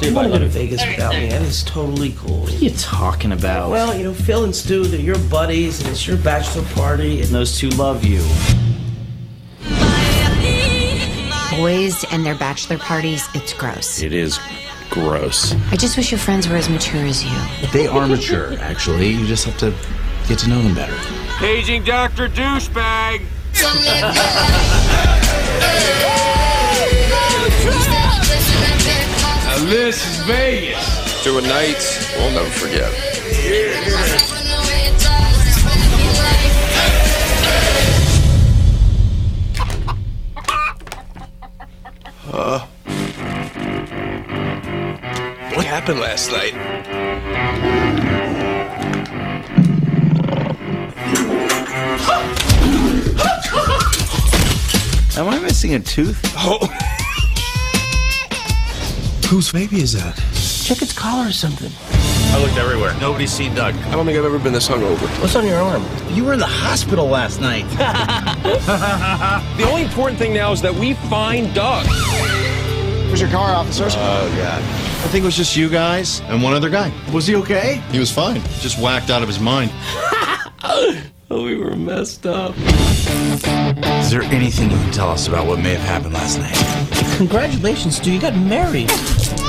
See You you want to go to. Vegas without me? That is totally cool. What are you talking about? Well, you know, Phil and Stu, they're your buddies, and it's your bachelor party. and those two love you. Boys and their bachelor parties, it's gross. It is gross. I just wish your friends were as mature as you. They are mature, actually. You just have to get to know them better. Paging Dr. Douchebag. Now this is Vegas. Two nights we'll never forget. Uh, what happened last night? Am I missing a tooth? Oh. Whose baby is that? Check its collar or something. I looked everywhere. Nobody's seen Doug. I don't think I've ever been this hungover. What's on your arm? You were in the hospital last night. The only important thing now is that we find Doug. Where's your car, officers? Oh, God. I think it was just you guys and one other guy. Was he okay? He was fine. Just whacked out of his mind. Oh, we were messed up. Is there anything you can tell us about what may have happened last night? Congratulations, Stu. You got married.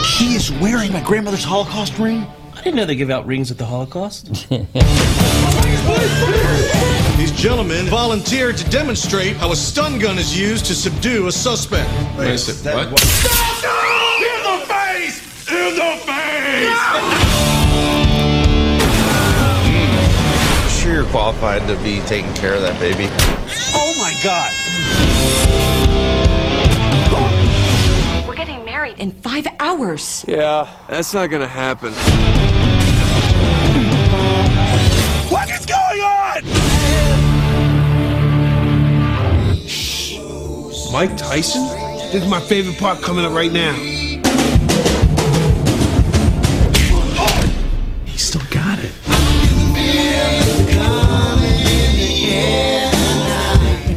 He is wearing my grandmother's Holocaust ring. I didn't know they give out rings at the Holocaust. These gentlemen volunteered to demonstrate how a stun gun is used to subdue a suspect. Wait a sec, what? In the face! In the face! Sure you're qualified to be taking care of that baby. oh my God! In five hours. Yeah, that's not gonna happen. What is going on? Mike Tyson? This is my favorite part coming up right now. He still got it.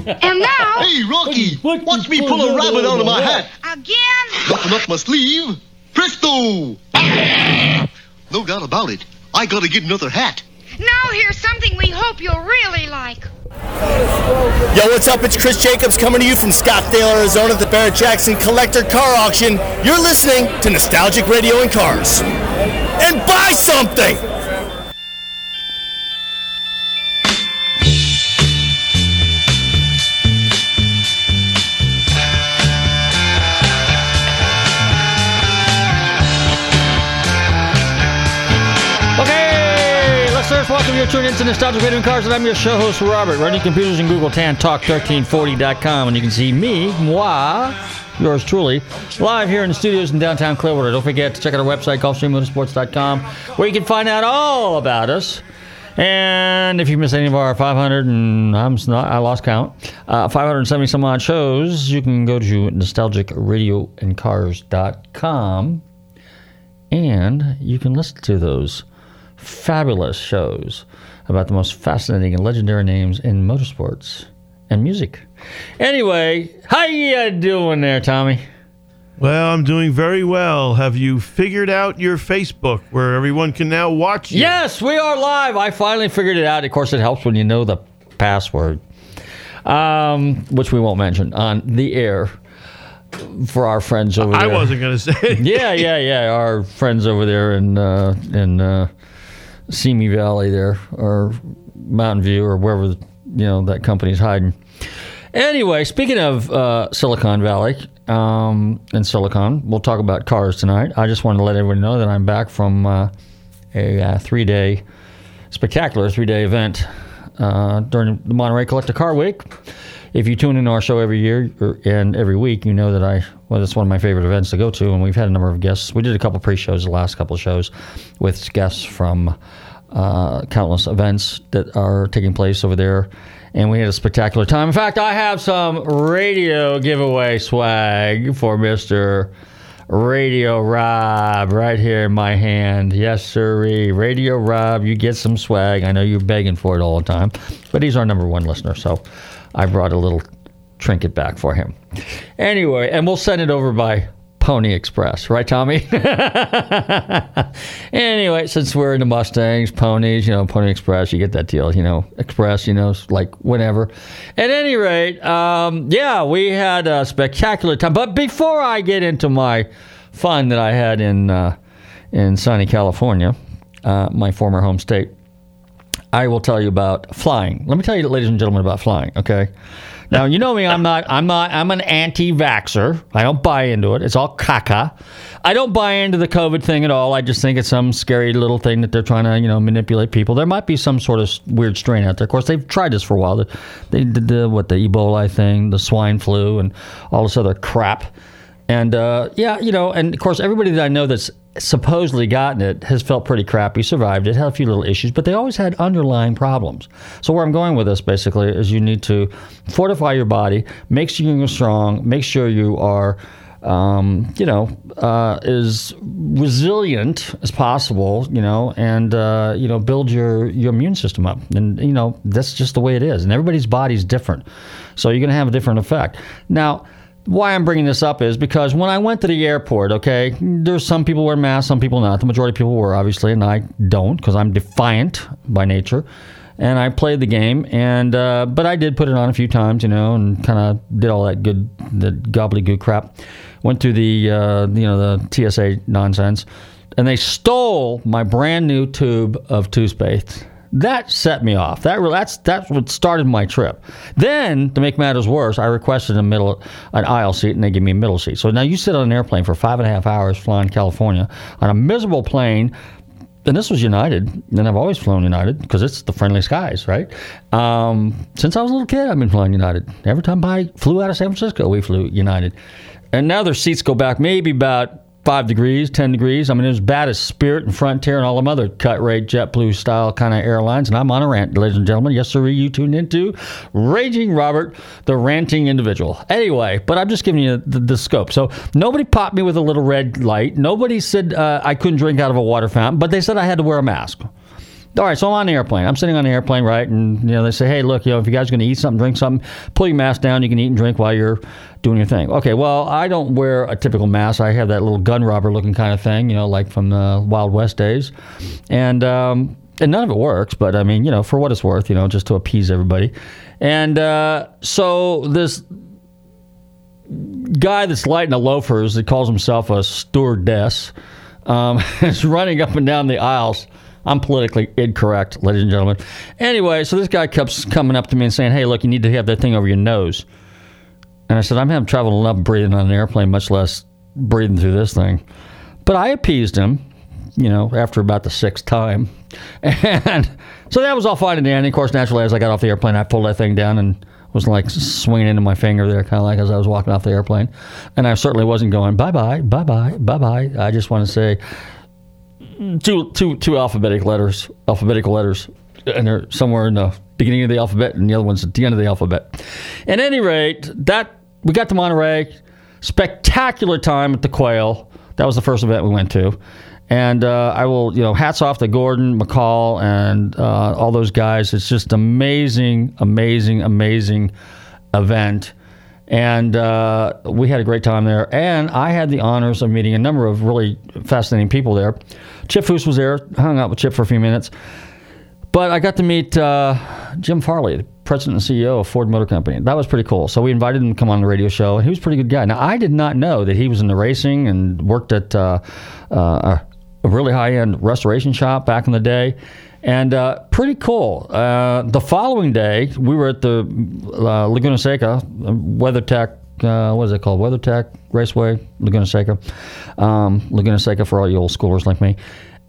And now, Hey, Rocky! Watch me pull a rabbit out of my hat. Again, Nothing up my sleeve. Presto! No doubt about it. I gotta get another hat. now here's something we hope you'll really like. Yo, what's up? It's Chris Jacobs coming to you from Scottsdale, Arizona at the Barrett Jackson Collector Car Auction. You're listening to Nostalgic Radio and Cars. And buy something! You're tuned into Nostalgic Radio and Cars, and I'm your show host, Robert, running computers and Google Tan Talk 1340.com. And you can see me, moi, yours truly, live here in the studios in downtown Clearwater. Don't forget to check out our website, GulfstreamMotorsports.com, where you can find out all about us. And if you miss any of our 500 and I'm not, I lost count, uh, 570 some odd shows, you can go to nostalgicradioandcars.com and you can listen to those fabulous shows about the most fascinating and legendary names in motorsports and music. Anyway, how you doing there, Tommy? Well, I'm doing very well. Have you figured out your Facebook where everyone can now watch you? Yes, we are live. I finally figured it out. Of course, it helps when you know the password, um, which we won't mention on the air for our friends over I there. I wasn't going to say it. yeah, yeah, yeah. Our friends over there in uh, in uh, Simi Valley there, or Mountain View, or wherever you know that company's hiding. Anyway, speaking of uh, Silicon Valley um, and Silicon, we'll talk about cars tonight. I just wanted to let everyone know that I'm back from uh, a uh, three-day spectacular three-day event uh, during the Monterey Collector Car Week. If you tune into our show every year or, and every week, you know that I well, it's one of my favorite events to go to, and we've had a number of guests. We did a couple pre-shows, the last couple shows, with guests from uh, countless events that are taking place over there, and we had a spectacular time. In fact, I have some radio giveaway swag for Mister. Radio Rob right here in my hand. Yes, sirree. Radio Rob, you get some swag. I know you're begging for it all the time, but he's our number one listener, so I brought a little trinket back for him. Anyway, and we'll send it over by Pony Express, right, Tommy? anyway, since we're into Mustangs, ponies, you know, Pony Express, you get that deal, you know, Express, you know, like whenever. At any rate, um, yeah, we had a spectacular time. But before I get into my fun that I had in uh, in sunny California, uh, my former home state, I will tell you about flying. Let me tell you, ladies and gentlemen, about flying. Okay. Now you know me. I'm not. I'm not. I'm an anti-vaxer. I don't buy into it. It's all caca. I don't buy into the COVID thing at all. I just think it's some scary little thing that they're trying to, you know, manipulate people. There might be some sort of weird strain out there. Of course, they've tried this for a while. They did the what the Ebola thing, the swine flu, and all this other crap. And uh, yeah, you know, and of course, everybody that I know that's supposedly gotten it has felt pretty crappy, survived it, had a few little issues, but they always had underlying problems. So where I'm going with this basically is you need to fortify your body, make sure you're strong, make sure you are. Um, you know, uh, as resilient as possible, you know, and uh, you know, build your your immune system up, and you know, that's just the way it is. And everybody's body's different, so you're going to have a different effect. Now, why I'm bringing this up is because when I went to the airport, okay, there's some people wear masks, some people not. The majority of people were, obviously, and I don't because I'm defiant by nature. And I played the game, and uh, but I did put it on a few times, you know, and kind of did all that good, the gobbledygook crap. Went through the, uh, you know, the TSA nonsense, and they stole my brand new tube of toothpaste that set me off. That that's that's what started my trip. Then, to make matters worse, I requested a middle an aisle seat, and they gave me a middle seat. So now you sit on an airplane for five and a half hours flying California on a miserable plane. And this was United, and I've always flown United because it's the friendly skies, right? Um, since I was a little kid, I've been flying United. Every time I flew out of San Francisco, we flew United. And now their seats go back maybe about five degrees, 10 degrees. I mean, was bad as Spirit and Frontier and all them other cut rate, JetBlue style kind of airlines. And I'm on a rant, ladies and gentlemen. Yes, sir, you tuned into Raging Robert, the ranting individual. Anyway, but I'm just giving you the, the scope. So nobody popped me with a little red light. Nobody said uh, I couldn't drink out of a water fountain, but they said I had to wear a mask. All right, so I'm on the airplane. I'm sitting on the airplane, right? And you know, they say, "Hey, look, you know, if you guys are going to eat something, drink something, pull your mask down. You can eat and drink while you're doing your thing." Okay, well, I don't wear a typical mask. I have that little gun robber looking kind of thing, you know, like from the Wild West days, and um, and none of it works. But I mean, you know, for what it's worth, you know, just to appease everybody. And uh, so this guy that's lighting the loafers that calls himself a stewardess um, is running up and down the aisles. I'm politically incorrect, ladies and gentlemen. Anyway, so this guy keeps coming up to me and saying, "Hey, look, you need to have that thing over your nose." And I said, "I'm having trouble enough breathing on an airplane, much less breathing through this thing." But I appeased him, you know, after about the sixth time, and so that was all fine and dandy. Of course, naturally, as I got off the airplane, I pulled that thing down and was like swinging into my finger there, kind of like as I was walking off the airplane. And I certainly wasn't going bye bye, bye bye, bye bye. I just want to say two two two alphabetic letters, alphabetical letters, and they're somewhere in the beginning of the alphabet, and the other one's at the end of the alphabet. At any rate, that we got to Monterey, spectacular time at the Quail. That was the first event we went to, And uh, I will, you know, hats off to Gordon McCall and uh, all those guys. It's just amazing, amazing, amazing event. And uh, we had a great time there. And I had the honors of meeting a number of really fascinating people there. Chip Foose was there, hung out with Chip for a few minutes. But I got to meet uh, Jim Farley, president and CEO of Ford Motor Company. That was pretty cool. So we invited him to come on the radio show, and he was a pretty good guy. Now, I did not know that he was in the racing and worked at uh, uh, a really high end restoration shop back in the day. And uh, pretty cool. Uh, the following day, we were at the uh, Laguna Seca WeatherTech. Uh, what is it called? WeatherTech Raceway, Laguna Seca. Um, Laguna Seca for all you old schoolers like me.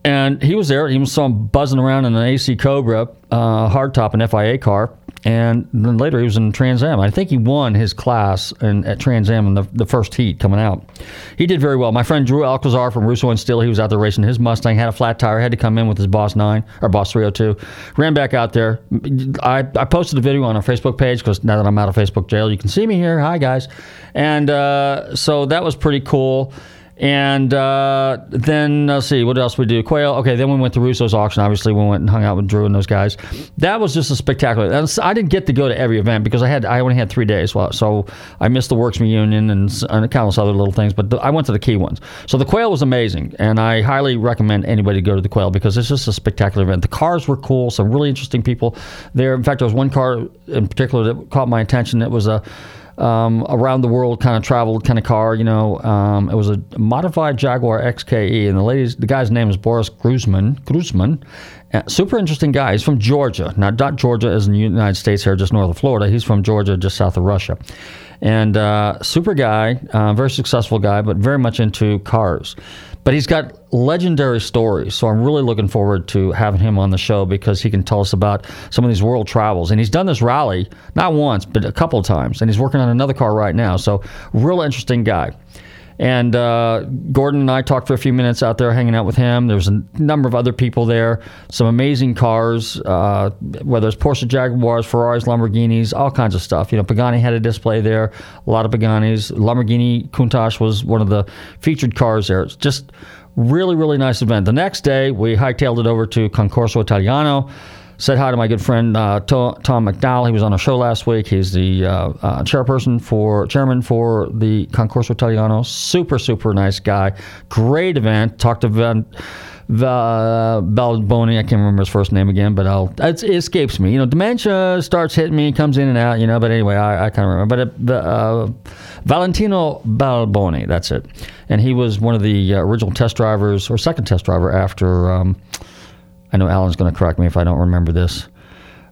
And he was there. He saw him buzzing around in an AC Cobra uh, hardtop, an FIA car. And then later he was in Trans Am. I think he won his class in, at Trans Am in the, the first heat coming out. He did very well. My friend Drew Alcazar from Russo and Steele, he was out there racing his Mustang, had a flat tire, had to come in with his Boss 9 or Boss 302. Ran back out there. I, I posted a video on our Facebook page because now that I'm out of Facebook jail, you can see me here. Hi, guys. And uh, so that was pretty cool. And uh, then let's see what else we do. Quail. Okay, then we went to Russo's auction. Obviously, we went and hung out with Drew and those guys. That was just a spectacular. I didn't get to go to every event because I had I only had three days. So I missed the Works reunion and, countless other little things. But I went to the key ones. So the Quail was amazing, and I highly recommend anybody to go to the Quail because it's just a spectacular event. The cars were cool. Some really interesting people there. In fact, there was one car in particular that caught my attention. It was a um, around the world kind of traveled kind of car. You know, um, it was a modified Jaguar XKE, and the ladies, the guy's name is Boris Gruzman. Gruzman, uh, super interesting guy. He's from Georgia. Now, Georgia is in the United States here, just north of Florida. He's from Georgia, just south of Russia. And uh, super guy, uh, very successful guy, but very much into cars. But he's got legendary stories, so I'm really looking forward to having him on the show because he can tell us about some of these world travels. And he's done this rally not once, but a couple times, and he's working on another car right now. So, real interesting guy. And uh, Gordon and I talked for a few minutes out there hanging out with him. There was a number of other people there, some amazing cars, uh, whether it's Porsche Jaguars, Ferraris, Lamborghinis, all kinds of stuff. You know, Pagani had a display there, a lot of Paganis. Lamborghini Countach was one of the featured cars there. It's just really, really nice event. The next day, we hightailed it over to Concorso Italiano said hi to my good friend uh, Tom McDowell. He was on our show last week. He's the uh, uh, chairperson for chairman for the Concorso Italiano. Super super nice guy. Great event. Talked to Van. Uh, Balboni, I can't remember his first name again, but I'll, it escapes me. You know, dementia starts hitting me, comes in and out, you know, but anyway, I, I can't remember. But uh, Valentino Balboni, that's it. And he was one of the uh, original test drivers, or second test driver after um, I know Alan's going to correct me if I don't remember this,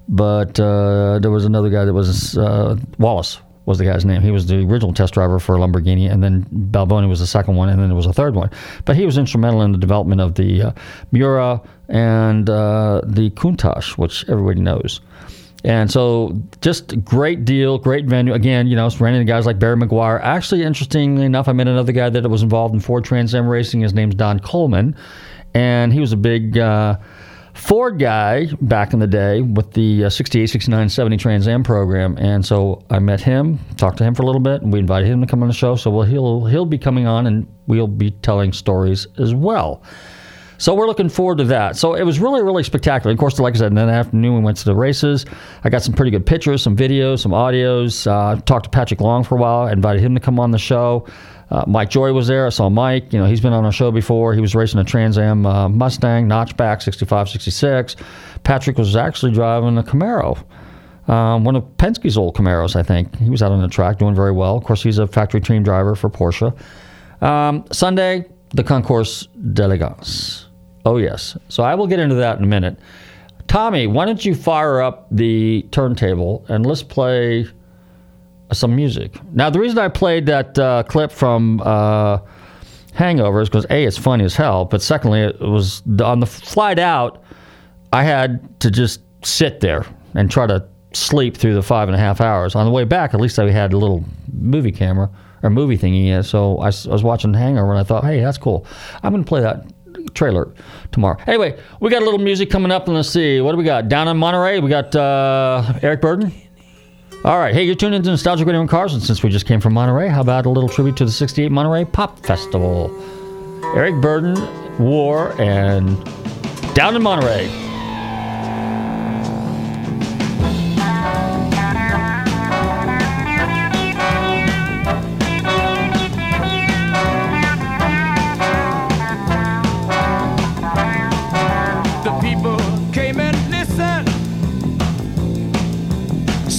but uh, there was another guy that was uh, Wallace was the guy's name. He was the original test driver for Lamborghini, and then Balboni was the second one, and then there was a third one. But he was instrumental in the development of the uh, Miura and uh, the Countach, which everybody knows. And so, just great deal, great venue. Again, you know, it's running guys like Barry Meguiar. Actually, interestingly enough, I met another guy that was involved in Ford Trans Am racing. His name's Don Coleman, and he was a big uh, Ford guy back in the day with the uh, 68, 69, 70 Trans Am program. And so I met him, talked to him for a little bit, and we invited him to come on the show. So well, he'll, he'll be coming on and we'll be telling stories as well. So we're looking forward to that. So it was really, really spectacular. Of course, like I said, in the afternoon we went to the races. I got some pretty good pictures, some videos, some audios. Uh, talked to Patrick Long for a while. I invited him to come on the show. Uh, Mike Joy was there. I saw Mike. You know, he's been on our show before. He was racing a Trans Am uh, Mustang notchback 65, 66. Patrick was actually driving a Camaro. Um, one of Penske's old Camaros, I think. He was out on the track doing very well. Of course, he's a factory team driver for Porsche. Um, Sunday, the Concours d'Elegance. Oh, yes. So I will get into that in a minute. Tommy, why don't you fire up the turntable and let's play some music. Now, the reason I played that uh, clip from uh, Hangover is because A, it's funny as hell, but secondly, it was on the flight out, I had to just sit there and try to sleep through the five and a half hours. On the way back, at least I had a little movie camera or movie thingy, so I, I was watching Hangover and I thought, hey, that's cool. I'm going to play that trailer tomorrow. Anyway, we got a little music coming up, let's see. What do we got? Down in Monterey, we got uh, Eric Burdon. All right, hey, you're tuned into Nostalgic Radio and Cars, and since we just came from Monterey, how about a little tribute to the 68 Monterey Pop Festival? Eric Burdon, War, and Down in Monterey.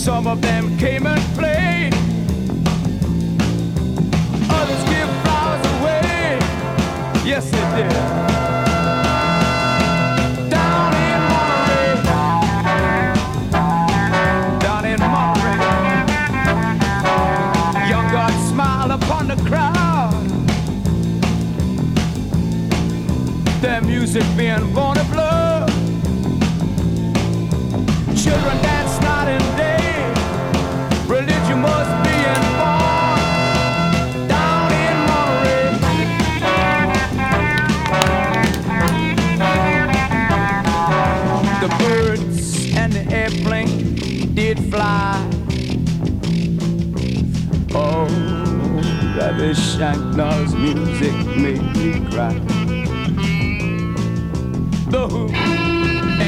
Some of them came and played. Others give flowers away. Yes, they did. Down in Monterey. Down in Monterey. Young God smiled upon the crowd. Their music being born Shankar's music made me cry. The Who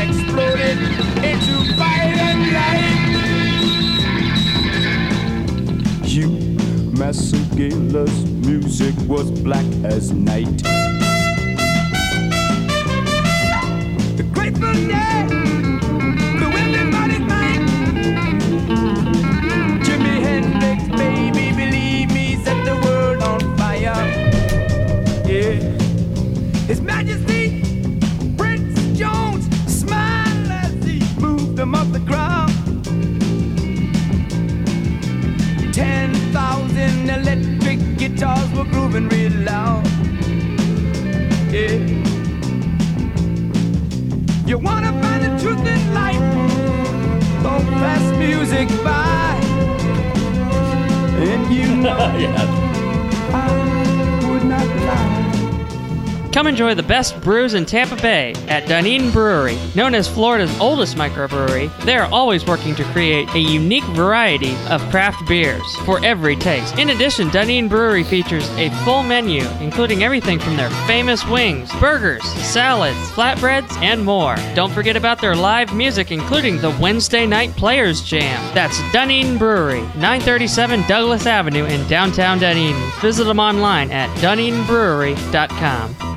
exploded into fire and light. Hugh Masekela's music was black as night. The Grateful guitars were grooving real loud. Yeah. You wanna find the truth in life? Don't pass music by. And you know I not lie. Come enjoy the best brews in Tampa Bay at Dunedin Brewery. Known as Florida's oldest microbrewery, they are always working to create a unique variety of craft beers for every taste. In addition, Dunedin Brewery features a full menu, including everything from their famous wings, burgers, salads, flatbreads, and more. Don't forget about their live music, including the Wednesday Night Players Jam. That's Dunedin Brewery, 937 Douglas Avenue in downtown Dunedin. Visit them online at dunedinbrewery.com.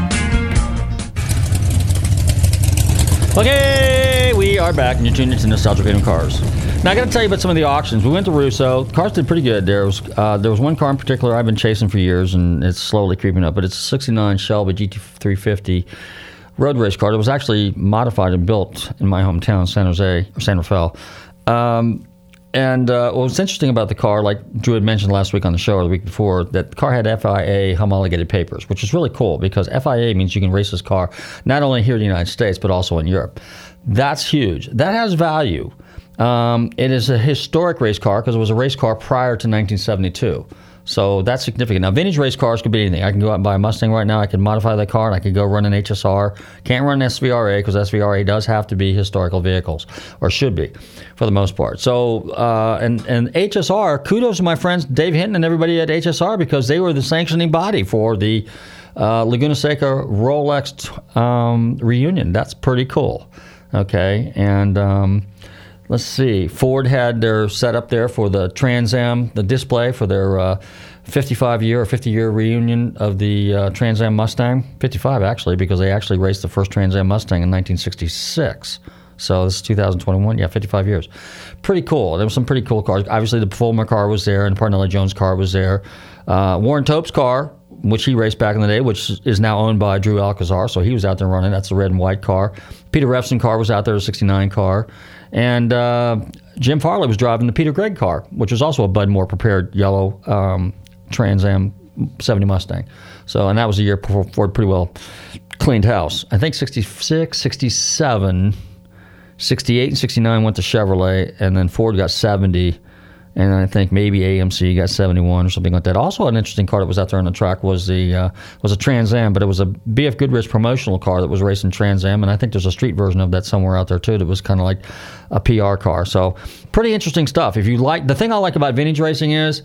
Okay, we are back, and you're tuned into Nostalgic Radio and Cars. Now, I got to tell you about some of the auctions. We went to Russo. Cars did pretty good. There was uh, there was one car in particular I've been chasing for years, and it's slowly creeping up. But it's a '69 Shelby GT350 road race car. It was actually modified and built in my hometown, San Jose or San Rafael. Um, and uh, what was interesting about the car, like Drew had mentioned last week on the show or the week before, that the car had FIA homologated papers, which is really cool because FIA means you can race this car not only here in the United States but also in Europe. That's huge. That has value. Um, it is a historic race car because it was a race car prior to 1972. So that's significant. Now, vintage race cars could be anything. I can go out and buy a Mustang right now. I can modify that car and I could go run an HSR. Can't run an SVRA because SVRA does have to be historical vehicles, or should be, for the most part. So, uh, and and HSR. Kudos to my friends Dave Hinton and everybody at HSR because they were the sanctioning body for the uh, Laguna Seca Rolex um, reunion. That's pretty cool. Okay, and. Um, let's see. Ford had their setup there for the Trans Am, the display for their uh, 55 year or 50 year reunion of the uh, Trans Am Mustang. 55 actually, because they actually raced the first Trans Am Mustang in 1966. So this is 2021. Yeah, 55 years. Pretty cool. There were some pretty cool cars. Obviously, the Fulmer car was there, and Parnelli Jones' car was there. Uh, Warren Tope's car, which he raced back in the day, which is now owned by Drew Alcazar. So he was out there running. That's the red and white car. Peter Revson car was out there, a 69 car. And uh, Jim Farley was driving the Peter Gregg car, which was also a Bud Moore prepared yellow um, Trans Am 70 Mustang. So, and that was a year before Ford pretty well cleaned house. I think 66, 67, 68, and 69 went to Chevrolet, and then Ford got 70. And I think maybe AMC got 71 or something like that. Also, an interesting car that was out there on the track was the uh, was a Trans Am, but it was a BF Goodrich promotional car that was racing Trans Am, and I think there's a street version of that somewhere out there too. That was kind of like a PR car. So, pretty interesting stuff. If you like, the thing I like about vintage racing is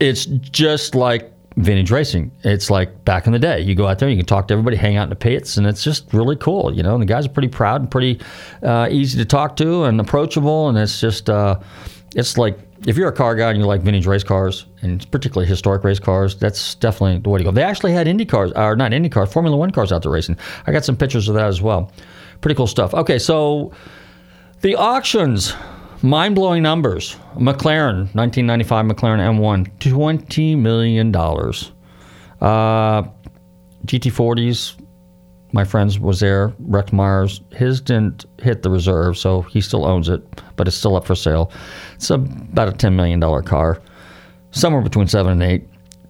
it's just like vintage racing. It's like back in the day. You go out there, you can talk to everybody, hang out in the pits, and it's just really cool. You know, and the guys are pretty proud and pretty uh, easy to talk to and approachable, and it's just uh, it's like if you're a car guy and you like vintage race cars and particularly historic race cars, that's definitely the way to go. They actually had Indy cars, or not Indy cars, Formula One cars out there racing. I got some pictures of that as well. Pretty cool stuff. Okay, so the auctions, mind blowing numbers. McLaren, 1995 McLaren M1, $20 million. Uh, GT40s, my friends was there. Rex Myers, his didn't hit the reserve, so he still owns it, but it's still up for sale. It's about a $10 million car, somewhere between seven and eight,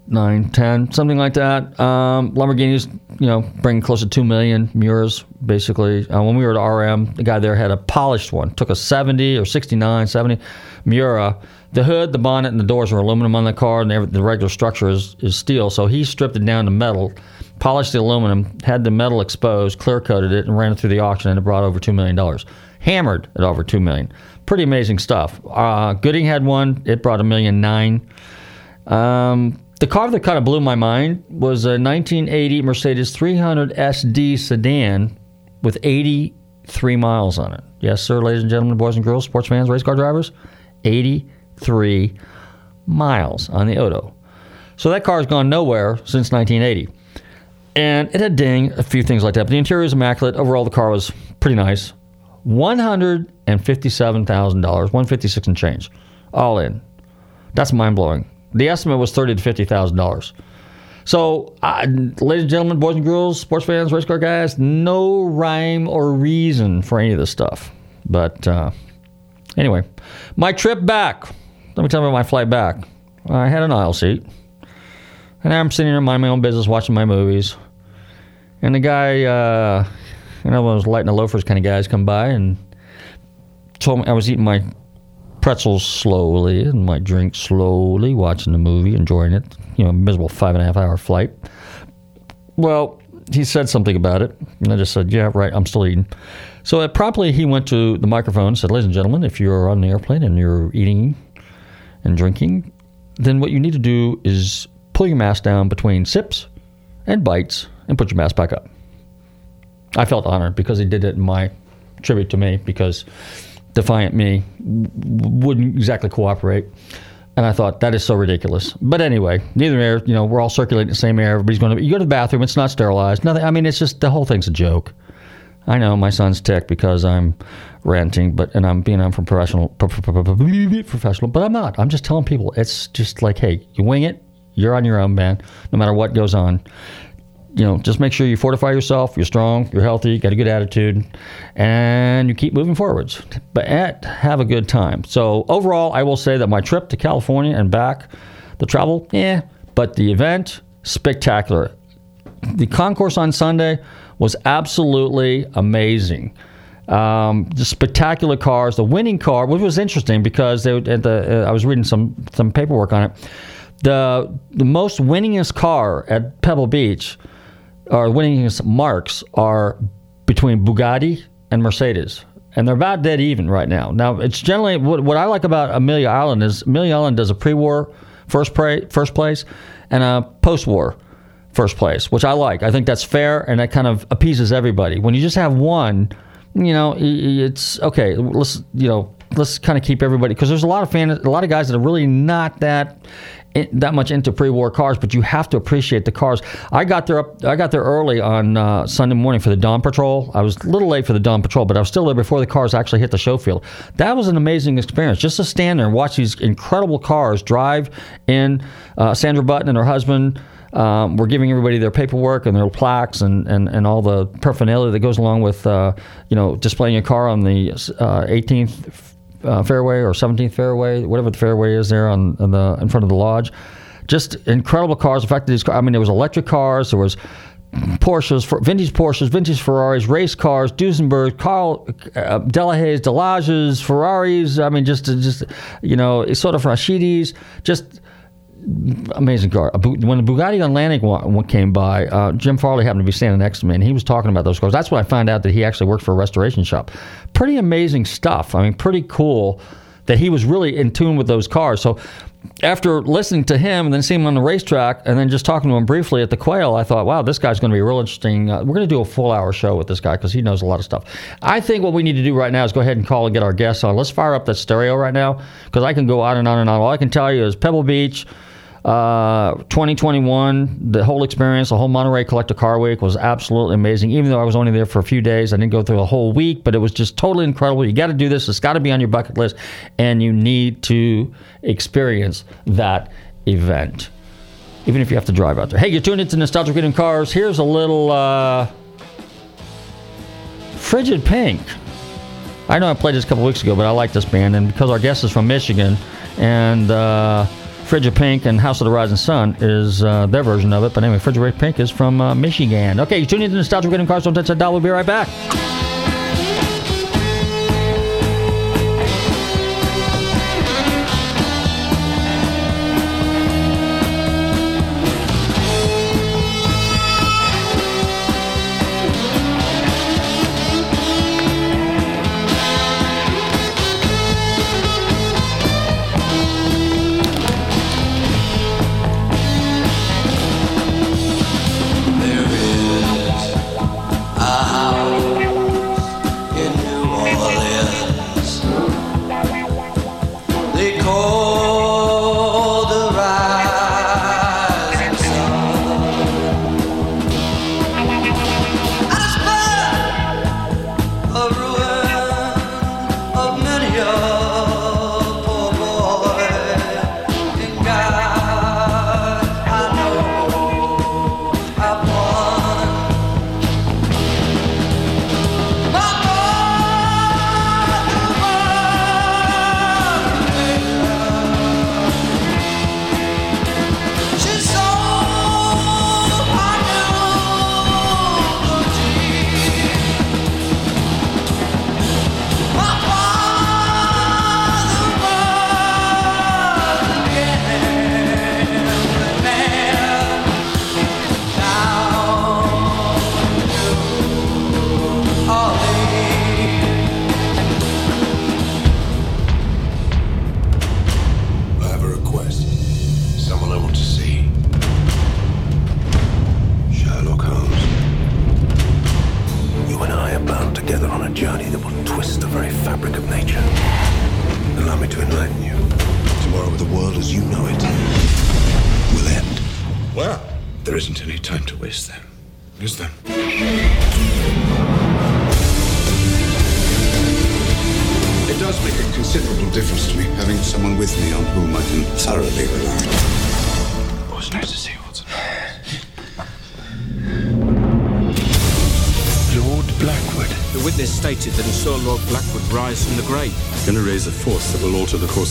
nine, ten, something like that. Um, Lamborghinis, you know, bring close to two million. Miuras, basically. Uh, when we were at RM, the guy there had a polished one. Took a 70 or 69, 70 Miura. The hood, the bonnet, and the doors are aluminum on the car, and the regular structure is, is steel. So he stripped it down to metal, polished the aluminum, had the metal exposed, clear coated it, and ran it through the auction, and it brought over two million dollars. Hammered at over two million. Pretty amazing stuff. Uh, Gooding had one; it brought a million nine. Um, the car that kind of blew my mind was a 1980 Mercedes 300 SD sedan with 83 miles on it. Yes, sir, ladies and gentlemen, boys and girls, sports fans, race car drivers. 83 miles on the Odo. So that car's gone nowhere since 1980. And it had ding, a few things like that. But the interior is immaculate. Overall, the car was pretty nice. $157,000, 156 and change, all in. That's mind blowing. The estimate was thirty to fifty thousand dollars. So, uh, ladies and gentlemen, boys and girls, sports fans, race car guys, no rhyme or reason for any of this stuff. But uh, anyway, my trip back. Let me tell you about my flight back. I had an aisle seat, and I'm sitting there minding my own business, watching my movies. And the guy, uh, you know, one of those lighting the loafers kind of guys come by and told me I was eating my pretzels slowly and my drink slowly, watching the movie, enjoying it. You know, miserable five and a half hour flight. Well, he said something about it, and I just said, "Yeah, right. I'm still eating." So uh, promptly, he went to the microphone and said, "Ladies and gentlemen, if you're on the airplane and you're eating and drinking, then what you need to do is pull your mask down between sips and bites and put your mask back up." I felt honored because he did it in my tribute to me because defiant me wouldn't exactly cooperate. And I thought that is so ridiculous. But anyway, neither air, you know, we're all circulating the same air. Everybody's going to. You go to the bathroom, it's not sterilized. Nothing. I mean, it's just the whole thing's a joke. I know my son's ticked because I'm ranting, but and I'm being I'm from professional, pro- pro- pro- pro- professional, but I'm not. I'm just telling people it's just like, hey, you wing it, you're on your own, man. No matter what goes on, you know, just make sure you fortify yourself. You're strong. You're healthy. You got a good attitude, and you keep moving forwards. But at, have a good time. So overall, I will say that my trip to California and back, the travel, yeah, but the event spectacular. The concourse on Sunday was absolutely amazing. Um, the spectacular cars. The winning car, which was interesting because they, at the, uh, I was reading some some paperwork on it. The the most winningest car at Pebble Beach or winningest marques are between Bugatti and Mercedes. And they're about dead even right now. Now, it's generally what, what I like about Amelia Island is Amelia Island does a pre-war first, pra- first place and a post-war first place, which I like. I think that's fair and that kind of appeases everybody. When you just have one, you know, it's okay. Let's you know, let's kind of keep everybody because there's a lot of fan, a lot of guys that are really not that that much into pre-war cars, but you have to appreciate the cars. I got there up, I got there early on uh, Sunday morning for the Dawn Patrol. I was a little late for the Dawn Patrol, but I was still there before the cars actually hit the show field. That was an amazing experience, just to stand there and watch these incredible cars drive in. Uh, Sandra Button and her husband. Um, we're giving everybody their paperwork and their plaques and, and, and all the paraphernalia that goes along with uh, you know displaying a car on the uh, 18th uh, fairway or 17th fairway, whatever the fairway is there on, on the in front of the lodge. just incredible cars. In fact, that these car- I mean, there was electric cars, there was Porsches, vintage Porsches, vintage Ferraris, race cars, Duesenberg, Carl uh, Delahaye's, Delages, Ferraris. I mean, just just you know, Isotta Fraschinis, just amazing car. When the Bugatti Atlantic one came by, uh, Jim Farley happened to be standing next to me, and he was talking about those cars. That's when I found out that he actually worked for a restoration shop. Pretty amazing stuff. I mean, pretty cool that he was really in tune with those cars. So after listening to him and then seeing him on the racetrack and then just talking to him briefly at the Quail, I thought, wow, this guy's going to be real interesting. Uh, we're going to do a full hour show with this guy because he knows a lot of stuff. I think what we need to do right now is go ahead and call and get our guests on. Let's fire up that stereo right now because I can go on and on and on. All I can tell you is Pebble Beach. Uh, 2021, the whole experience, the whole Monterey Collector Car Week was absolutely amazing. Even though I was only there for a few days, I didn't go through the whole week, but it was just totally incredible. You got to do this. It's got to be on your bucket list, and you need to experience that event, even if you have to drive out there. Hey, you're tuned into Nostalgic Radio and Cars. Here's a little uh, Frijid Pink. I know I played this a couple weeks ago, but I like this band, and because our guest is from Michigan, and uh, Frijid Pink and House of the Rising Sun is uh, their version of it. But anyway, Frijid Pink is from uh, Michigan. Okay, you tune into Nostalgic Radio and Cars. Don't touch that dial. We'll be right back.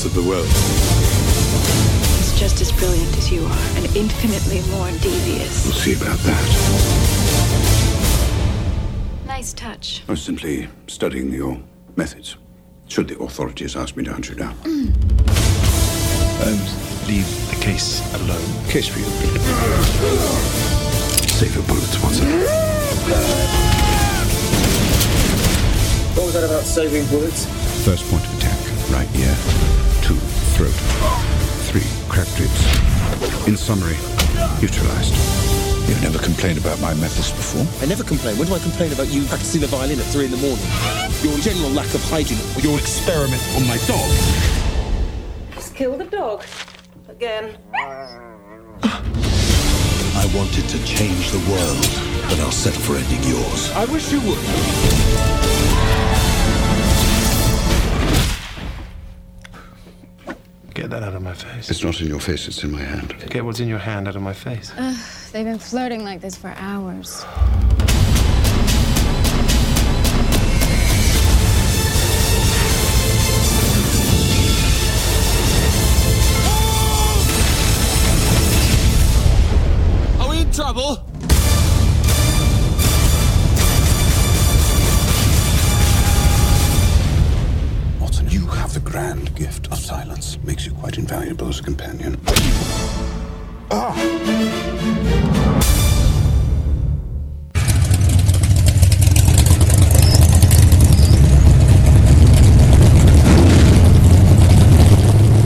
Of the world. He's just as brilliant as you are, and infinitely more devious. We'll see about that. Nice touch. I was simply studying your methods. Should the authorities ask me to hunt you down? Holmes, leave the case alone. Case for you. Save your bullets, Watson. What was that about saving bullets? First point of throat. Three, cracked ribs. In summary, neutralized. You've never complained about my methods before? I never complain. When do I complain about you practicing the violin at three in the morning? Your general lack of hygiene, or your experiment on my dog. He's killed the dog. Again. I wanted to change the world, but I'll settle for ending yours. I wish you would. Get that out of my face. It's not in your face, it's in my hand. Get what's in your hand out of my face. Ugh, they've been flirting like this for hours. Are we in trouble. Gift of silence. Makes you quite invaluable as a companion. Ah!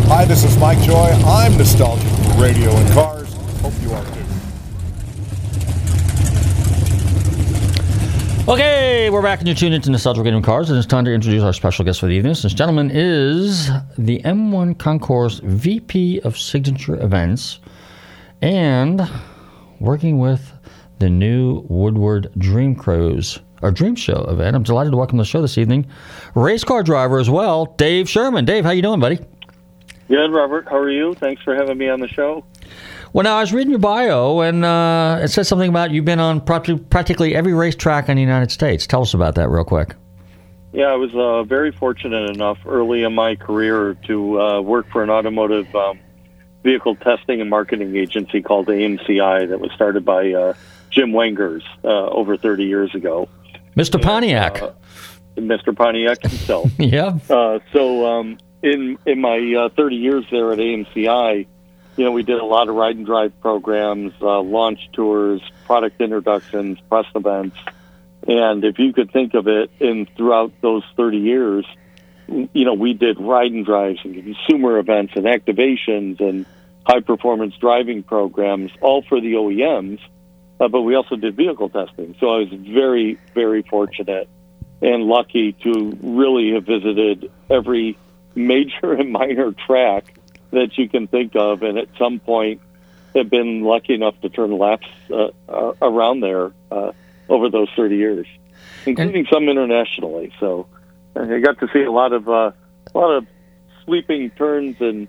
Hi, this is Mike Joy. I'm nostalgic for radio and cars. Hope you are too. Okay, we're back and you're tuned into Nostalgic Radio and Cars, and it's time to introduce our special guest for the evening. This gentleman is the M1 Concourse VP of Signature Events and working with the new Woodward Dream Cruise or Dream Show event. I'm delighted to welcome to the show this evening, race car driver as well, Dave Sherman. Dave, how you doing, buddy? Good, Robert. How are you? Thanks for having me on the show. Well, now I was reading your bio, and uh, it says something about you've been on practically every racetrack in the United States. Tell us about that real quick. Yeah, I was uh, very fortunate enough early in my career to uh, work for an automotive um, vehicle testing and marketing agency called AMCI that was started by uh, Jim Wangers uh, over 30 years ago. Mr. Pontiac. Uh, Mr. Pontiac himself. yeah. Uh, so um, in in my uh, 30 years there at AMCI, you know, we did a lot of ride and drive programs, uh, launch tours, product introductions, press events, and if you could think of it, in throughout those 30 years, you know, we did ride and drives and consumer events and activations and high performance driving programs, all for the OEMs. Uh, but we also did vehicle testing. So I was very, very fortunate and lucky to really have visited every major and minor track that you can think of, and at some point have been lucky enough to turn laps uh, uh, around there uh, over those 30 years, including some internationally. So I got to see a lot of uh, a lot of sweeping turns and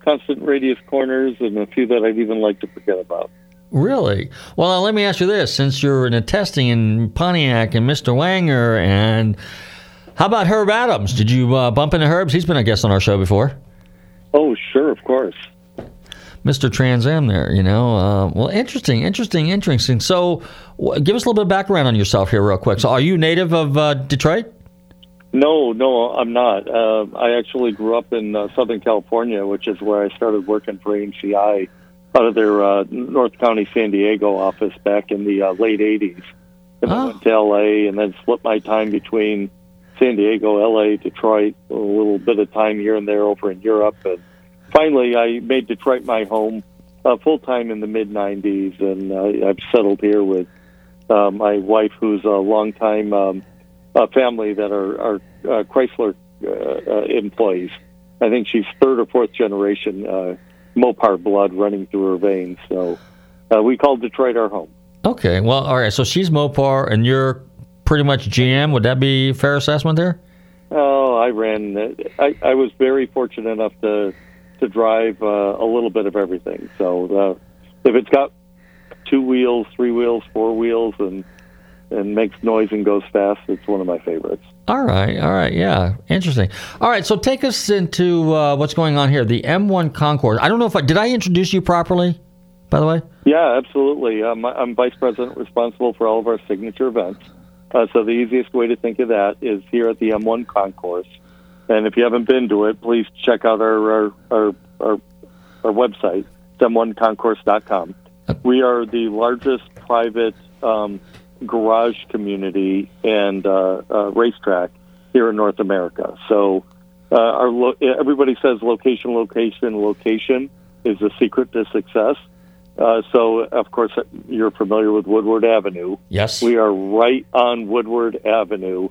constant radius corners, and a few that I'd even like to forget about. Really? Well, let me ask you this: since you're in the testing in Pontiac and Mr. Wanger, and how about Herb Adams? Did you uh, bump into Herb's? He's been a guest on our show before. Oh, sure, of course. Mr. Trans Am there, you know. Uh, well, interesting, interesting, interesting. So, w- give us a little bit of background on yourself here, real quick. So, are you native of uh, Detroit? No, no, I'm not. Uh, I actually grew up in uh, Southern California, which is where I started working for AMCI out of their uh, North County, San Diego office back in the uh, late 80s. And I went to LA and then split my time between San Diego, LA, Detroit, a little bit of time here and there over in Europe. And finally, I made Detroit my home uh, full time in the mid 90s. And uh, I've settled here with uh, my wife, who's a longtime um, uh, family that are, are uh, Chrysler uh, uh, employees. I think she's third or fourth generation uh, Mopar blood running through her veins. So uh, we call Detroit our home. Okay. Well, all right. So she's Mopar, and you're pretty much GM. Would that be a fair assessment there? Oh, I ran. I, I was very fortunate enough to to drive uh, a little bit of everything. So uh, if it's got two wheels, three wheels, four wheels, and and makes noise and goes fast, it's one of my favorites. All right, all right, yeah, interesting. All right, so take us into uh, what's going on here. The M1 Concourse. I don't know if I did I introduce you properly, by the way. Yeah, absolutely. Um, I'm vice president responsible for all of our signature events. Uh, so the easiest way to think of that is here at the M1 Concourse. And if you haven't been to it, please check out our our our, our, our website, m1concourse.com. We are the largest private um, garage community and uh, uh, racetrack here in North America. So uh, our lo- everybody says location, location, location is the secret to success. Uh, so, of course, you're familiar with Woodward Avenue. Yes. We are right on Woodward Avenue,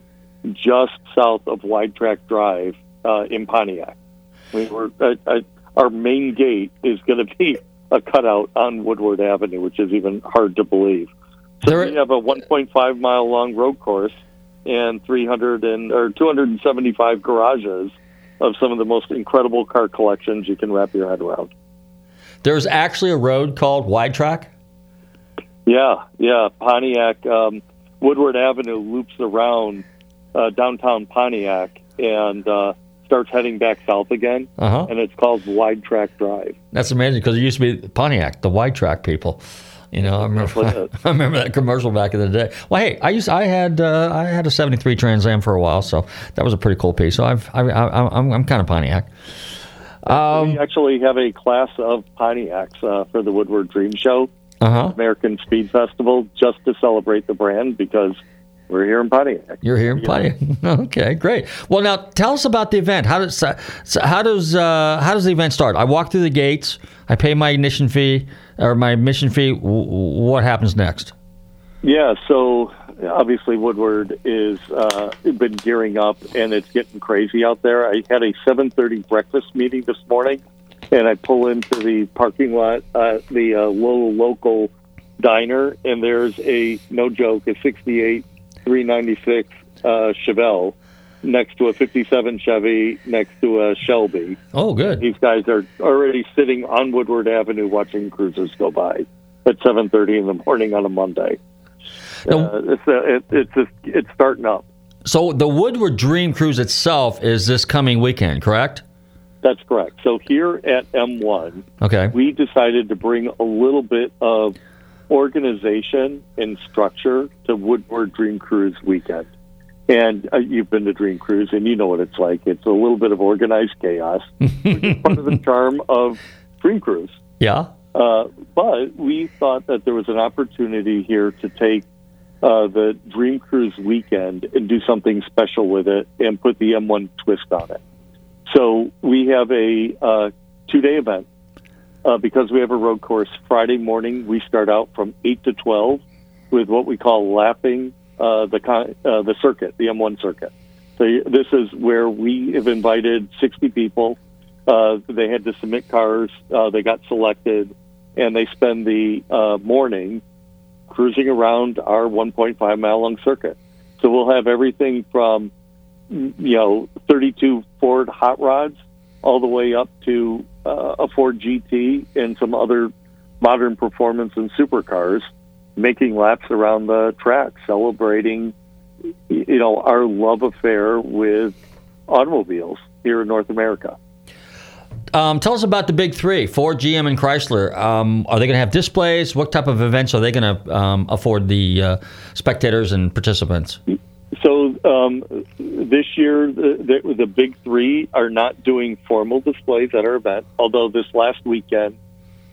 just south of Wide Track Drive uh, in Pontiac. We were, uh, uh, our main gate is going to be a cutout on Woodward Avenue, which is even hard to believe. So we have a 1.5 mile long road course and 300 and or 275 garages of some of the most incredible car collections you can wrap your head around. There's actually a road called Wide Track. Yeah, yeah. Pontiac, um, Woodward Avenue loops around uh, downtown Pontiac and uh, starts heading back south again. Uh-huh. And it's called Wide Track Drive. That's amazing because it used to be Pontiac, the Wide Track people. You know, I remember what I remember that commercial back in the day. Well, hey, I used I had uh, I had a '73 Trans Am for a while, so that was a pretty cool piece. So I've I, I, I'm I'm kind of Pontiac. Um, we actually have a class of Pontiacs uh, for the Woodward Dream Show, uh huh. American Speed Festival, just to celebrate the brand because we're here in Pontiac. You're here in Pontiac. Okay, great. Well, now tell us about the event. How does uh, how does uh, how does the event start? I walk through the gates. I pay my ignition fee or my admission fee. W- what happens next? Yeah, so obviously Woodward is uh, been gearing up, and it's getting crazy out there. I had a 7:30 breakfast meeting this morning, and I pull into the parking lot, uh, the uh, little local diner, and there's a no joke, a 68 396 uh, Chevelle next to a 57 Chevy next to a Shelby. Oh, good. These guys are already sitting on Woodward Avenue watching cruisers go by at 7:30 in the morning on a Monday. Uh, it's uh, it, it's just, it's starting up. So the Woodward Dream Cruise itself is this coming weekend, correct? That's correct. So here at M1, Okay. we decided to bring a little bit of organization and structure to Woodward Dream Cruise weekend. And uh, you've been to Dream Cruise, and you know what it's like. It's a little bit of organized chaos, which is part of the charm of Dream Cruise. Yeah. Uh, but we thought that there was an opportunity here to take uh, the Dream Cruise weekend and do something special with it and put the M1 twist on it. So we have a uh, two day event. Uh, because we have a road course Friday morning, we start out from 8 to 12 with what we call lapping uh, the, uh, the circuit, the M1 circuit. So this is where we have invited 60 people. Uh, they had to submit cars. Uh, they got selected, and they spend the uh, morning cruising around our 1.5 mile long circuit. So we'll have everything from you know 32 Ford hot rods all the way up to uh, a Ford GT and some other modern performance and supercars making laps around the track, celebrating you know our love affair with automobiles here in North America. Um, tell us about the big three: Ford, GM, and Chrysler. Um, are they going to have displays? What type of events are they going to um, afford the uh, spectators and participants? So um, this year, the, the, the big three are not doing formal displays at our event. Although this last weekend,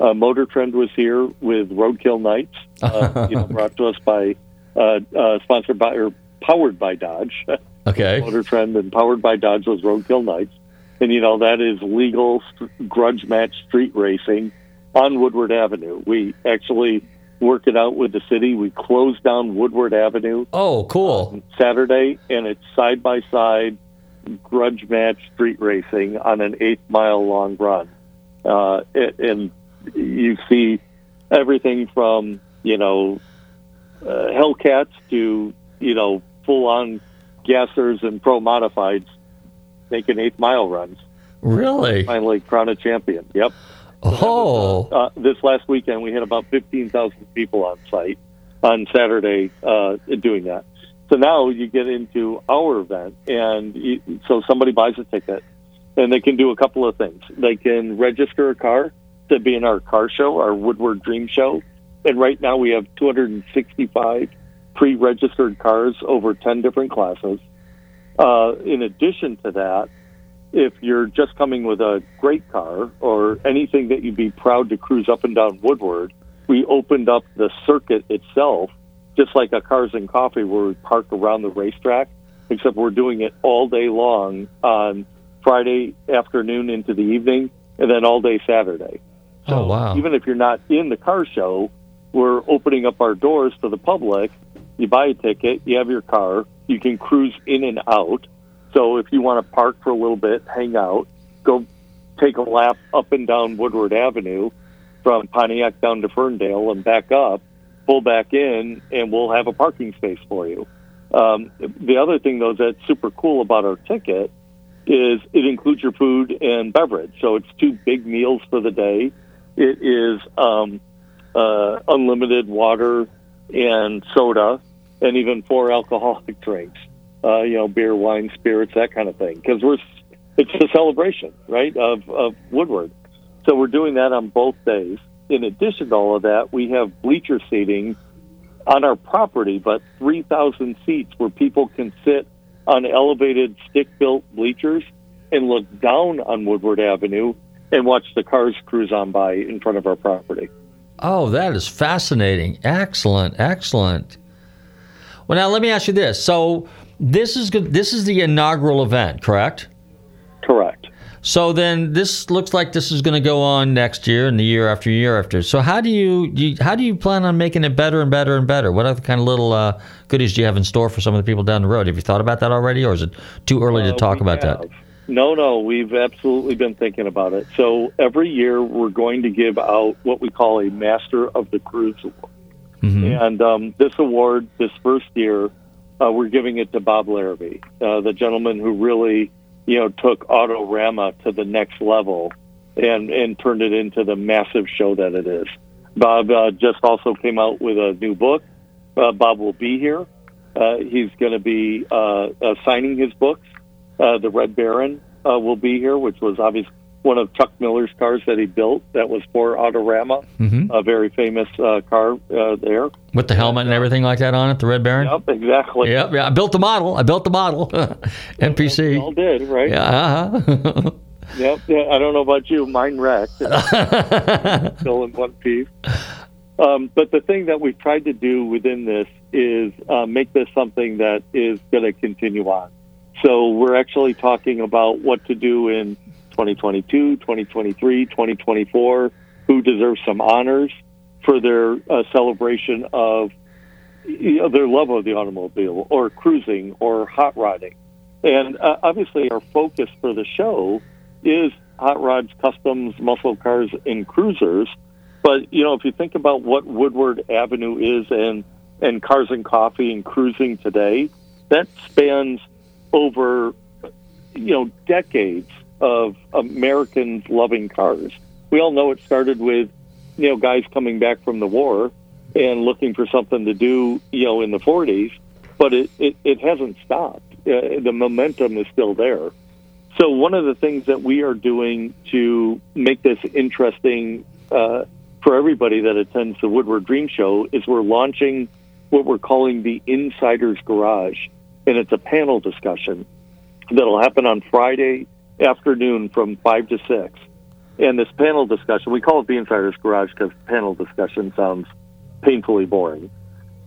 uh, Motor Trend was here with Roadkill Nights, uh, you know, brought to us by, uh, uh, sponsored by or powered by Dodge. Okay. Motor Trend and powered by Dodge was Roadkill Nights, and you know that is legal grudge match street racing on Woodward Avenue. We actually work it out with the city. We closed down Woodward Avenue. Oh, cool. Saturday, and it's side by side grudge match street racing on an eight mile long run. Uh, it, and you see everything from, you know, uh, Hellcats to, you know, full on gassers and pro modifieds making eight mile runs. Really? Finally crowned a champion. Yep. Oh. Uh, this last weekend, we had about 15,000 people on site on Saturday uh, doing that. So now you get into our event, and you, so somebody buys a ticket, and they can do a couple of things. They can register a car to be in our car show, our Woodward Dream Show, and right now we have 265 pre-registered cars over 10 different classes. Uh, in addition to that, if you're just coming with a great car or anything that you'd be proud to cruise up and down Woodward, we opened up the circuit itself, just like a Cars and Coffee where we park around the racetrack, except we're doing it all day long on Friday afternoon into the evening and then all day Saturday. Oh, wow. Even if you're not in the car show, we're opening up our doors to the public. You buy a ticket, you have your car, you can cruise in and out. So if you want to park for a little bit, hang out, go take a lap up and down Woodward Avenue from Pontiac down to Ferndale and back up, pull back in, and we'll have a parking space for you. Um, the other thing, though, that's super cool about our ticket is it includes your food and beverage. So it's two big meals for the day. It is um, uh, unlimited water and soda, and even four alcoholic drinks. Uh, you know, beer, wine, spirits, that kind of thing. Because we're it's a celebration, right, of, of Woodward. So we're doing that on both days. in addition to all of that, we have bleacher seating on our property, but 3,000 seats where people can sit on elevated stick built bleachers and look down on Woodward Avenue and watch the cars cruise on by in front of our property. Oh, that is fascinating. Excellent, excellent. Well, now let me ask you this. So this is good. This is the inaugural event, correct? Correct. So then this looks like this is going to go on next year and the year after year after. So how do you, you how do you plan on making it better and better and better? What other kind of little uh, goodies do you have in store for some of the people down the road? Have you thought about that already, or is it too early to Uh, talk about have. that? No, no, we've absolutely been thinking about it. So every year we're going to give out what we call a Master of the Cruise Award. Mhm. And um, this award, this first year, uh, we're giving it to Bob Larivee, uh, the gentleman who really, you know, took Autorama to the next level and and turned it into the massive show that it is. Bob uh, just also came out with a new book. Uh, Bob will be here. Uh, he's going to be uh, signing his books. The Red Baron will be here, which was obviously one of Chuck Miller's cars that he built. That was for Autorama, Mhm. a very famous uh, car uh, there. With the helmet and everything like that on it, the Red Baron. Yep, exactly. Yep, yeah. I built the model. I built the model. NPC. All did right. Yeah. Uh-huh. Yep. Yeah, I don't know about you. Mine wrecked. Still in one piece. Um, but the thing that we've tried to do within this is uh, make this something that is going to continue on. So we're actually talking about what to do in 2022, 2023, 2024, who deserves some honors for their uh, celebration of you know, their love of the automobile or cruising or hot rodding. And uh, obviously, our focus for the show is hot rods, customs, muscle cars, and cruisers. But you know, if you think about what Woodward Avenue is and and cars and coffee and cruising today, that spans over you know decades of Americans loving cars. We all know it started with you know guys coming back from the war and looking for something to do you know in the 40s, but it it, it hasn't stopped. Uh, the momentum is still there. So one of the things that we are doing to make this interesting uh, for everybody that attends the Woodward Dream Show is we're launching what we're calling the Insider's Garage, and it's a panel discussion that'll happen on Friday afternoon from five to six. And this panel discussion, we call it the Insider's Garage because panel discussion sounds painfully boring.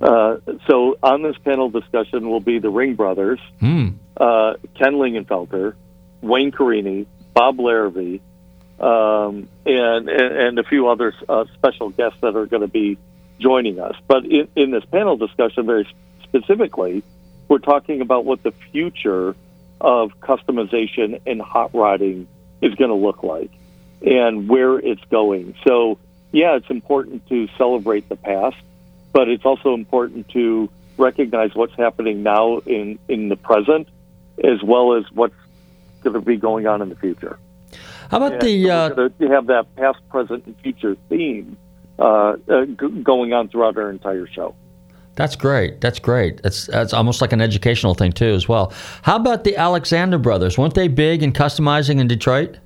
Uh, so on this panel discussion will be the Ring Brothers, Hmm. uh, Ken Lingenfelter, Wayne Carini, Bob Larivee, um, and, and and a few other uh, special guests that are going to be joining us. But in, in this panel discussion, very specifically, we're talking about what the future of customization and hot rodding is going to look like and where it's going. So, yeah, it's important to celebrate the past, but it's also important to recognize what's happening now in, in the present as well as what's going to be going on in the future. How about And the? Uh, to have that past, present, and future theme uh, uh, g- going on throughout our entire show. That's great. That's great. That's that's almost like an educational thing too, as well. How about the Alexander brothers? weren't they big in customizing in Detroit?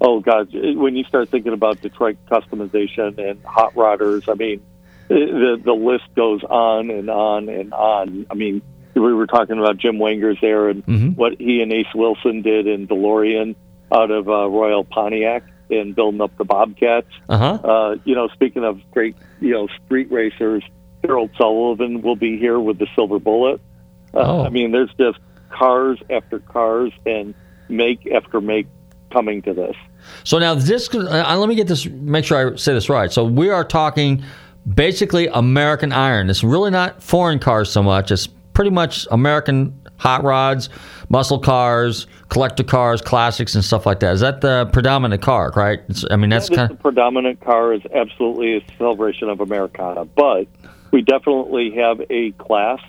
Oh God! When you start thinking about Detroit customization and hot rodders, I mean, the the list goes on and on and on. I mean, we were talking about Jim Wangers there and Mhm. what he and Ace Wilson did in DeLorean out of uh, Royal Pontiac and building up the Bobcats. Uh-huh. Uh, you know, speaking of great, you know, street racers, Harold Sullivan will be here with the Silver Bullet. Uh, Oh. I mean, there's just cars after cars and make after make coming to this. So now this. Uh, let me get this. Make sure I say this right. So we are talking basically American iron. It's really not foreign cars so much. It's pretty much American hot rods, muscle cars, collector cars, classics, and stuff like that. Is that the predominant car, right? It's, I mean, that's Yeah, kind the predominant car is absolutely a celebration of Americana, but we definitely have a class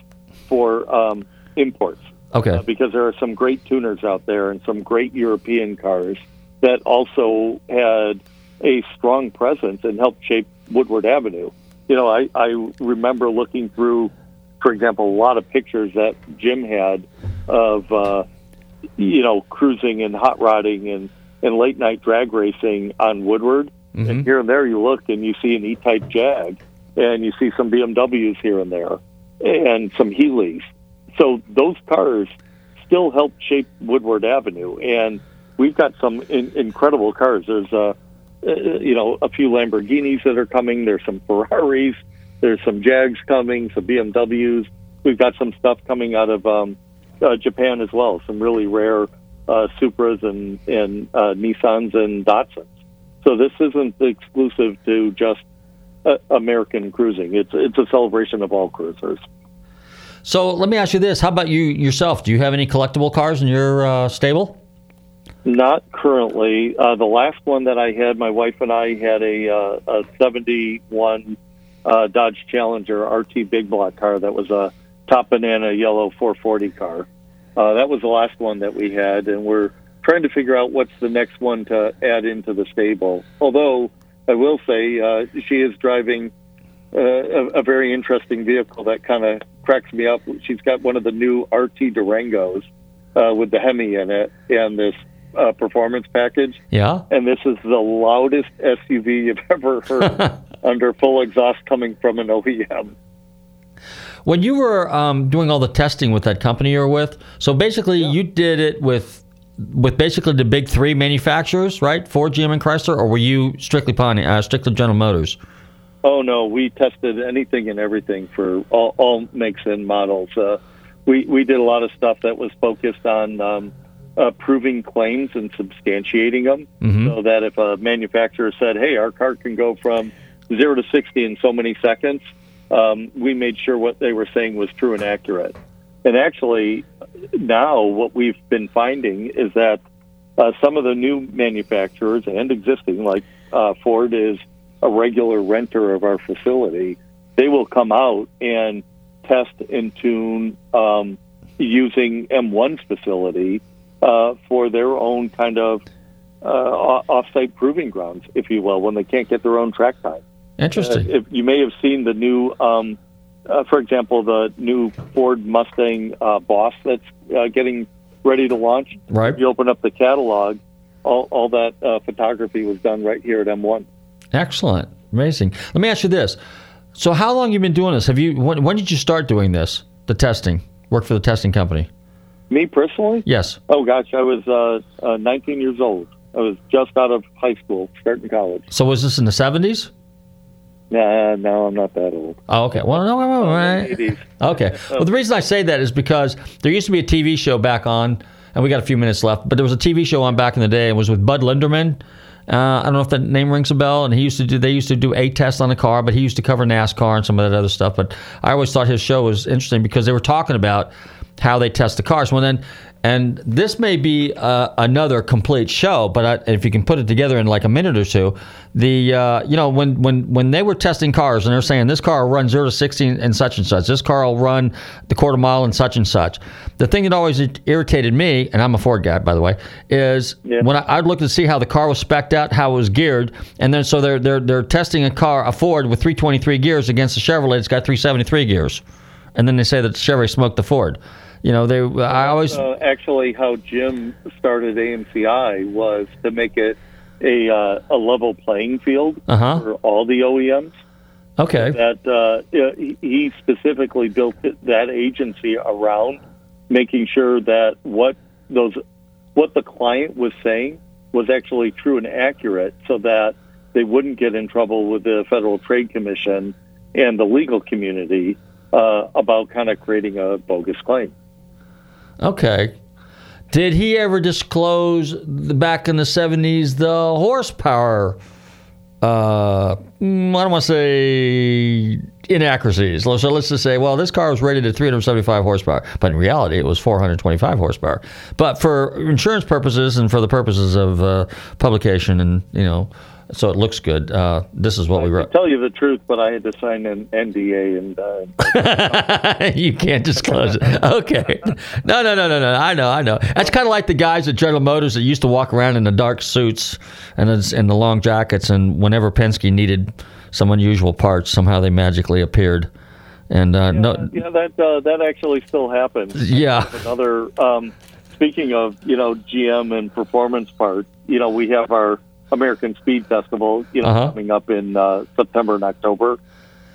for um, imports. Okay. Uh, because there are some great tuners out there and some great European cars that also had a strong presence and helped shape Woodward Avenue. You know, I, I remember looking through, for example, a lot of pictures that Jim had of, uh, you know, cruising and hot rodding and, and late night drag racing on Woodward. Mm-hmm. And here and there, you look and you see an E-Type Jag, and you see some BMWs here and there, and some Healey's. So those cars still help shape Woodward Avenue, and we've got some in, incredible cars. There's a, uh, you know a few Lamborghinis that are coming. There's some Ferraris. There's some Jags coming. Some BMWs. We've got some stuff coming out of um, uh, Japan as well. Some really rare uh, Supras and and uh, Nissans and Datsuns. So this isn't exclusive to just uh, American cruising. It's it's a celebration of all cruisers. So let me ask you this: How about you yourself? Do you have any collectible cars in your uh, stable? Not currently. Uh, the last one that I had, my wife and I had a, uh, a 71 uh, Dodge Challenger RT big block car that was a top banana yellow 440 car. Uh, that was the last one that we had, and we're trying to figure out what's the next one to add into the stable. Although I will say uh, she is driving uh, a, a very interesting vehicle that kind of cracks me up. She's got one of the new RT Durangos uh, with the Hemi in it and this uh, performance package. Yeah. And this is the loudest SUV you've ever heard under full exhaust coming from an OEM. When you were um, doing all the testing with that company you're with, so basically you did it with with basically the big three manufacturers, right? Ford, GM, and Chrysler, or were you strictly Pontiac, uh, strictly General Motors? Oh no, we tested anything and everything for all, all makes and models. Uh, we we did a lot of stuff that was focused on um, uh, proving claims and substantiating them, Mhm. so that if a manufacturer said, "Hey, our car can go from zero to sixty in so many seconds," um, we made sure what they were saying was true and accurate. And actually, now what we've been finding is that uh, some of the new manufacturers and existing, like uh, Ford, is a regular renter of our facility. They will come out and test and tune um, using M1's facility uh, for their own kind of uh, off-site proving grounds, if you will, when they can't get their own track time. Interesting. Uh, if you may have seen the new, um, uh, for example, the new Ford Mustang uh, Boss that's uh, getting ready to launch. Right. If you open up the catalog, all, all that uh, photography was done right here at M1. Excellent, amazing. Let me ask you this: So, how long you been doing this? Have you when, when did you start doing this? The testing work for the testing company. Me personally? Yes. Oh gosh, I was uh, uh, 19 years old. I was just out of high school, starting college. So was this in the 70s? No, no, I'm not that old. Oh, okay. Well, no, right. Okay. Well, the reason I say that is because there used to be a TV show back on, and we got a few minutes left, but there was a TV show on back in the day. It was with Bud Linderman. Uh, I don't know if that name rings a bell. And he used to do they used to do a test on a car, but he used to cover NASCAR and some of that other stuff. But I always thought his show was interesting because they were talking about how they test the cars. Well, then, and this may be uh, another complete show, but I, if you can put it together in like a minute or two, the uh, you know when when when they were testing cars and they're saying this car will run zero to sixty and such and such, this car will run the quarter mile and such and such. The thing that always irritated me, and I'm a Ford guy by the way, is when I, I'd look to see how the car was specced out, how it was geared, and then so they're they're they're testing a car, a Ford with 323 gears against a Chevrolet that's got 373 gears, and then they say that the Chevrolet smoked the Ford. You know, they I always uh, actually how Jim started AMCI was to make it a uh, a level playing field Uh-huh. for all the OEMs. okay. That uh, he- specifically built that agency around making sure that what those what the client was saying was actually true and accurate, so that they wouldn't get in trouble with the Federal Trade Commission and the legal community uh, about kind of creating a bogus claim. Okay. Did he ever disclose the, back in the 70s the horsepower? Uh, I don't want to say inaccuracies. So let's just say, well, this car was rated at 375 horsepower, but in reality, it was 425 horsepower. But for insurance purposes and for the purposes of uh, publication, and you know, so it looks good. Uh, this is what we wrote. Tell you the truth, but I had to sign an NDA, and uh, you can't disclose it. Okay. No, no, no, no, no. I know, I know. That's kind of like the guys at General Motors that used to walk around in the dark suits and and the long jackets, and whenever Penske needed some unusual parts, somehow they magically appeared. And uh, no, yeah, that uh, that actually still happens. Yeah. Another. Um, speaking of you know GM and performance parts, you know we have our American Speed Festival, you know, Uh-huh. coming up in uh, September and October,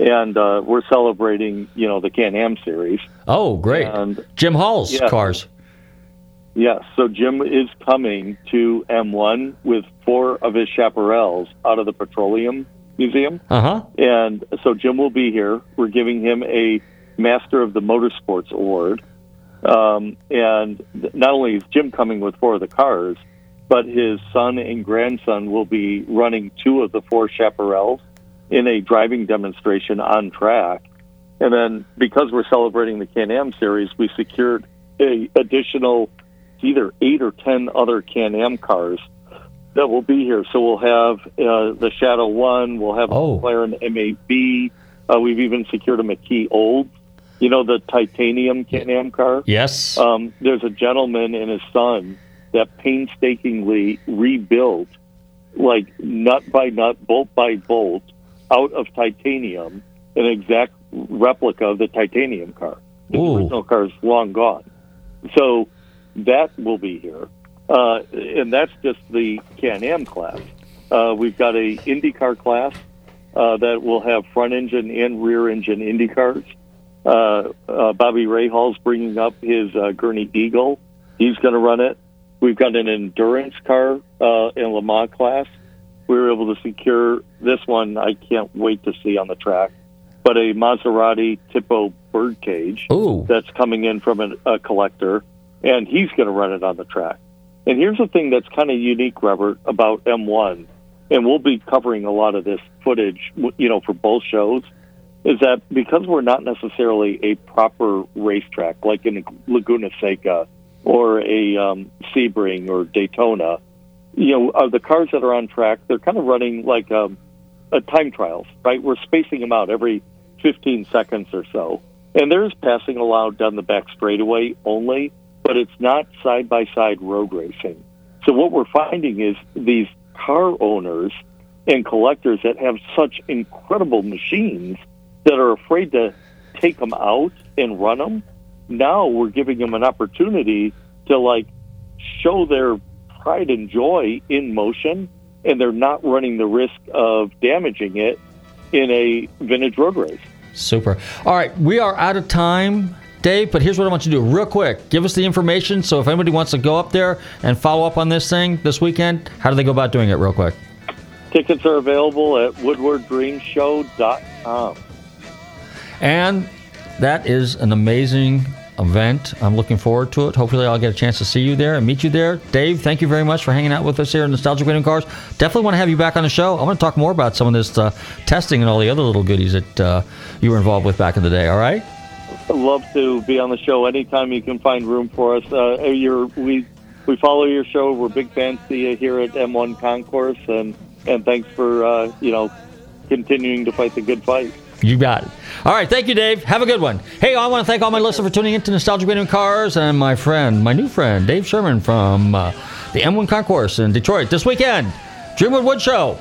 and uh, we're celebrating, you know, the Can-Am series. Oh, great. And Jim Hall's Yeah. cars. Yes, so Jim is coming to M1 with four of his chaparrals out of the Petroleum Museum. Uh huh. And so Jim will be here. We're giving him a Master of the Motorsports Award. Um, and not only is Jim coming with four of the cars, but his son and grandson will be running two of the four chaparrals in a driving demonstration on track. And then because we're celebrating the Can-Am series, we secured a additional either eight or ten other Can-Am cars that will be here. So we'll have uh, the Shadow One, we'll have a McLaren M8B. Uh, we've even secured a McKee Old, you know, the titanium Can-Am car. Yes. Um, there's a gentleman and his son that painstakingly rebuilt, like nut by nut, bolt by bolt, out of titanium, an exact replica of the titanium car. The original car is long gone. So that will be here. Uh, and that's just the Can-Am class. Uh, we've got a IndyCar class uh, that will have front engine and rear engine IndyCars. Uh, uh, Bobby Rahal's bringing up his uh, Gurney Eagle. He's going to run it. We've got an endurance car uh, in Le Mans class. We were able to secure this one. I can't wait to see on the track. But a Maserati Tipo Birdcage Ooh. that's coming in from a, a collector, and he's going to run it on the track. And here's the thing that's kind of unique, Robert, about M1, and we'll be covering a lot of this footage, you know, for both shows, is that because we're not necessarily a proper racetrack like in Laguna Seca or a um, Sebring or Daytona, you know, uh, the cars that are on track, they're kind of running like um, time trials, right? We're spacing them out every 15 seconds or so. And there's passing allowed down the back straightaway only, but it's not side by side road racing. So what we're finding is these car owners and collectors that have such incredible machines that are afraid to take them out and run them. Now we're giving them an opportunity to like show their pride and joy in motion, and they're not running the risk of damaging it in a vintage road race. Super. All right, we are out of time, Dave, but here's what I want you to do real quick. Give us the information so if anybody wants to go up there and follow up on this thing this weekend, how do they go about doing it real quick? Tickets are available at woodwarddreamshow.com. And that is an amazing event. I'm looking forward to it. Hopefully, I'll get a chance to see you there and meet you there. Dave, thank you very much for hanging out with us here in Nostalgic Radio Cars. Definitely want to have you back on the show. I want to talk more about some of this uh, testing and all the other little goodies that uh, you were involved with back in the day. All right? I'd love to be on the show anytime you can find room for us. Uh, we we follow your show. We're big fans to you here at M1 Concourse, and and thanks for uh, you know continuing to fight the good fight. You got it. All right, thank you, Dave. Have a good one. Hey, I want to thank all my listeners for tuning in to Nostalgic Radio Cars and my friend, my new friend, Dave Sherman from uh, the M1 Concourse in Detroit this weekend. Dreamwood Wood Show.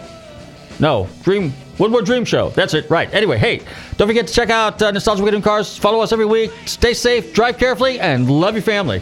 No, Dream Woodward Dream Show. That's it. Right. Anyway, hey, don't forget to check out uh, Nostalgic Radio Cars. Follow us every week. Stay safe, drive carefully, and love your family.